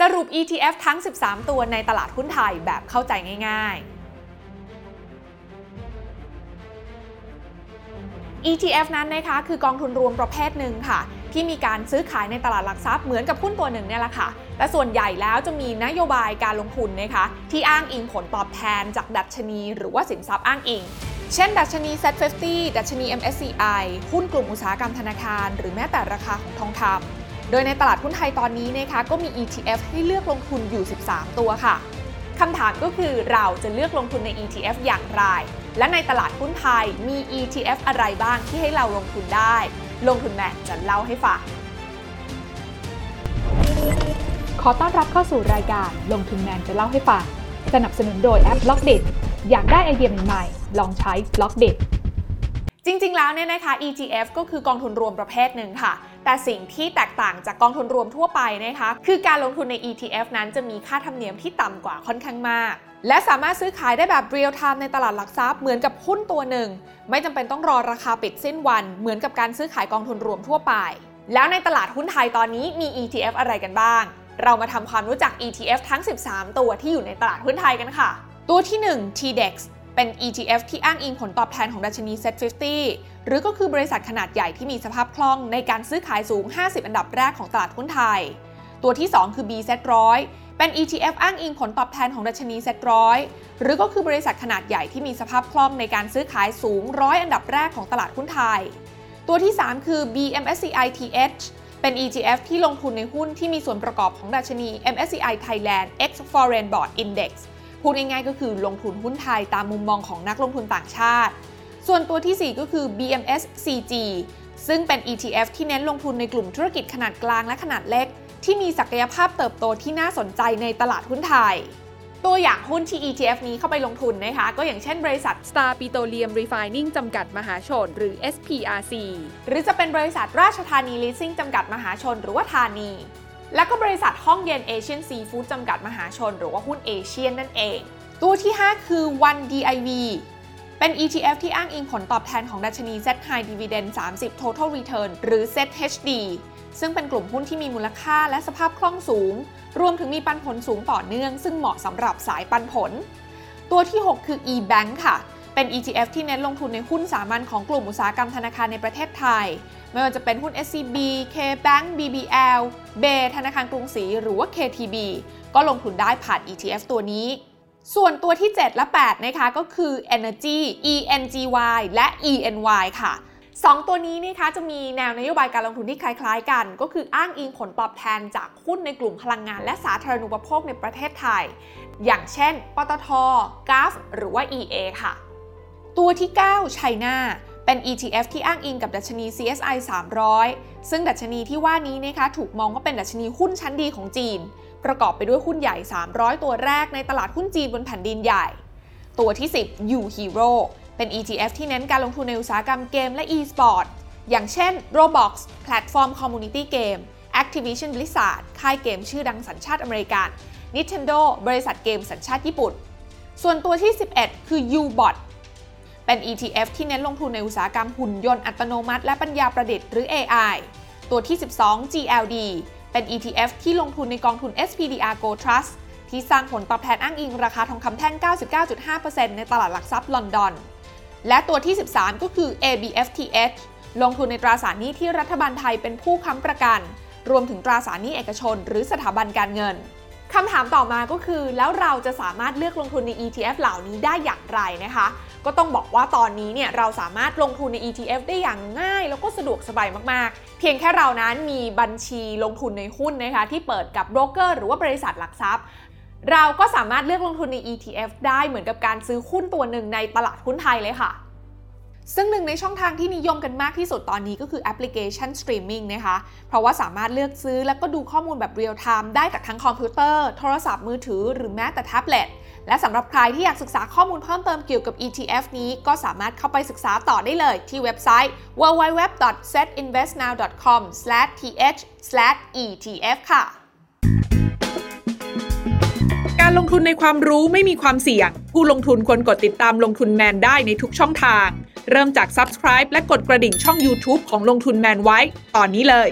สรุป ETF ทั้ง 13 ตัวในตลาดหุ้นไทยแบบเข้าใจง่าย ๆ ETF นั้นนะคะคือกองทุนรวมประเภทหนึ่งค่ะ ที่มีการซื้อขายในตลาดหลักทรัพย์เหมือนกับหุ้นตัวหนึ่งเนี่ยแหละค่ะ แต่ส่วนใหญ่แล้วจะมีนโยบายการลงทุนนะคะที่อ้างอิงผลตอบแทนจากดัชนี หรือว่าสินทรัพย์อ้างอิงเช่น ดัชนี Z50 ดัชนี MSCI หุ้นกลุ่มอุตสาหกรรมธนาคาร หรือแม้แต่ราคาของทองคำ โดยในตลาดหุ้นไทยตอนนี้นะคะก็มี ETF ให้เลือกลงทุนอยู่ 13 ตัวค่ะคำถามก็คือเราจะเลือกลงทุนใน ETF อย่างไร และในตลาดหุ้นไทยมี ETF อะไรบ้างที่ให้เราลงทุนได้ ลงทุนแมนจะเล่าให้ฟังขอต้อนรับเข้าสู่รายการลงทุนแมนจะเล่าให้ฟัง สนับสนุนโดยแอปบล็อกเด็ดอยากได้ไอเดียใหม่ๆ ลองใช้บล็อกเด็ดจริงๆ แล้วเนี่ยนะคะ ETF ก็คือกองทุนรวมประเภทหนึ่งค่ะ แต่สิ่งที่แตกต่างจากกองทุนรวมทั่วไปนะคะ คือการลงทุนใน ETF นั้นจะมีค่าธรรมเนียมที่ต่ำกว่าค่อนข้างมากและสามารถซื้อขายได้แบบเรียลไทม์ในตลาดหลักทรัพย์เหมือนกับหุ้นตัวหนึ่ง ไม่จำเป็นต้องรอราคาปิดสิ้นวัน เหมือนกับการซื้อขายกองทุนรวมทั่วไป แล้วในตลาดหุ้นไทยตอนนี้มี ETF อะไรกันบ้าง เรามาทำความรู้จัก ETF ทั้ง 13 ตัวที่อยู่ในตลาดหุ้นไทยกันค่ะ ตัวที่ 1 TDEX เป็น ETF ที่อ้างอิงผลตอบแทนของดัชนี Z50 หรือก็คือบริษัทขนาดใหญ่ที่มีสภาพคล่องในการซื้อขายสูง 50 อันดับแรกของตลาดหุ้นไทย ตัวที่ 2 คือ BZ100 เป็น ETF อ้างอิงผลตอบแทนของดัชนี Z100 หรือก็คือบริษัทขนาดใหญ่ที่มีสภาพคล่องในการซื้อขายสูงร้อยอันดับแรกของตลาดหุ้นไทย ตัวที่ 3 คือ BMSCI TH เป็น ETF ที่ลงทุนในหุ้นที่มีส่วนประกอบของดัชนี MSCI Thailand X Foreign Board Index พูดง่ายๆก็คือลงทุนหุ้นไทยตามมุมมองของนักลงทุนต่างชาติ ส่วนตัวที่ 4 ก็คือ BMS CG ซึ่งเป็น ETF ที่เน้นลงทุนในกลุ่มธุรกิจขนาดกลางและขนาดเล็ก ที่มีศักยภาพเติบโตที่น่าสนใจในตลาดหุ้นไทย ตัวอย่างหุ้นที่ ETF นี้เข้าไปลงทุนนะคะ ก็อย่างเช่นบริษัท Star Petroleum Refining จำกัดมหาชน หรือ SPRC หรือจะเป็นบริษัทราชธานี Leasing จำกัดมหาชน หรือว่าธานี และก็บริษัทห้องเย็นเอเชียนซีฟู้ดจำกัดมหาชน หรือว่าหุ้นเอเชียนนั่นเอง ตัวที่ 5 คือ One DIV เป็น ETF ที่อ้างอิงผลตอบแทนของดัชนี Z High Dividend 30 Total Return หรือ ZHD ซึ่งเป็นกลุ่มหุ้นที่มีมูลค่าและสภาพคล่องสูง รวมถึงมีปันผลสูงต่อเนื่อง ซึ่งเหมาะสำหรับสายปันผล ตัวที่ 6 คือ eBank ค่ะ เป็น ETF ที่เน้นลงทุนในหุ้นสามัญของกลุ่มอุตสาหกรรมธนาคารในประเทศไทย ไม่ว่าจะเป็นหุ้น SCB KBank BBL เบธนาคารกรุงศรีหรือว่า KTB ก็ลงทุนได้ผ่าน ETF ตัวนี้ ส่วนตัวที่ 7 และ 8 นะคะก็คือ Energy ENGY และ ENY ค่ะ2ตัวนี้นะคะจะมีแนวนโยบายการลงทุนที่คล้าย ๆ กัน ก็คืออ้างอิงผลตอบแทนจากหุ้นในกลุ่มพลังงานและสาธารณูปโภคในประเทศไทย อย่างเช่น ปตทกาฟหรือว่า EA ค่ะ ตัวที่ 9 CHINA เป็น ETF ที่อ้างอิงกับดัชนี CSI 300 ซึ่งดัชนีที่ว่านี้นะคะถูกมองว่าเป็นดัชนีหุ้นชั้นดีของจีน ประกอบไปด้วยหุ้นใหญ่ 300 ตัวแรกในตลาดหุ้นจีนบนแผ่นดินใหญ่ ตัวที่ 10 UHERO เป็น ETF ที่เน้นการลงทุนในอุตสาหกรรมเกมและ e-sport อย่างเช่น Roblox แพลตฟอร์ม community เกม Activision Blizzard ค่ายเกมชื่อดังสัญชาติอเมริกัน Nintendo บริษัทเกมสัญชาติญี่ปุ่น ส่วนตัวที่ 11 คือ Ubot เป็น ETF ที่เน้นลงทุนในอุตสาหกรรมหุ่นยนต์อัตโนมัติ และปัญญาประดิษฐ์หรือ AI ตัวที่ 12 GLD เป็น ETF ที่ลงทุนในกองทุน SPDR Gold Trust ที่สร้างผลตอบแทนอ้างอิงราคาทองคำแท่ง 99.5%ในตลาดหลักทรัพย์ลอนดอน และตัวที่ 13 ก็คือ ABFTH ลงทุนในตราสารหนี้ที่รัฐบาลไทยเป็นผู้ค้ำประกัน รวมถึงตราสารหนี้เอกชน หรือสถาบันการเงินคำถามต่อมาก็คือ แล้วเราจะสามารถเลือกลงทุนใน ETF เหล่านี้ได้อย่างไรนะคะ ก็ต้องบอกว่าตอนนี้เนี่ยเราสามารถลงทุนใน ETF ได้อย่างง่าย แล้วก็สะดวกสบายมากๆ เพียงแค่เรานั้นมีบัญชีลงทุนในหุ้นนะคะที่เปิดกับโบรกเกอร์หรือว่าบริษัทหลักทรัพย์เราก็สามารถเลือกลงทุนใน ETF ได้เหมือนกับการซื้อหุ้นตัวหนึ่งในตลาดหุ้นไทยเลยค่ะซึ่งหนึ่งในช่องทางที่นิยมกันมากที่สุดตอนนี้ก็คือแอปพลิเคชันสตรีมมิ่งนะคะ เพราะว่าสามารถเลือกซื้อแล้วก็ดูข้อมูลแบบเรียลไทม์ได้จากทั้งคอมพิวเตอร์ โทรศัพท์มือถือหรือแม้แต่แท็บเล็ต และสำหรับใครที่อยากศึกษาข้อมูลเพิ่มเติมเกี่ยวกับ ETF นี้ก็สามารถเข้าไปศึกษาต่อได้เลยที่เว็บไซต์ www.setinvestnow.com/th/etf ค่ะ การลงทุนในความรู้ไม่มีความเสี่ยง ผู้ลงทุนควรกดติดตามลงทุนแมนได้ในทุกช่องทาง เริ่มจาก Subscribe และกดกระดิ่งช่อง YouTube ของลงทุนแมนไว้ ตอนนี้เลย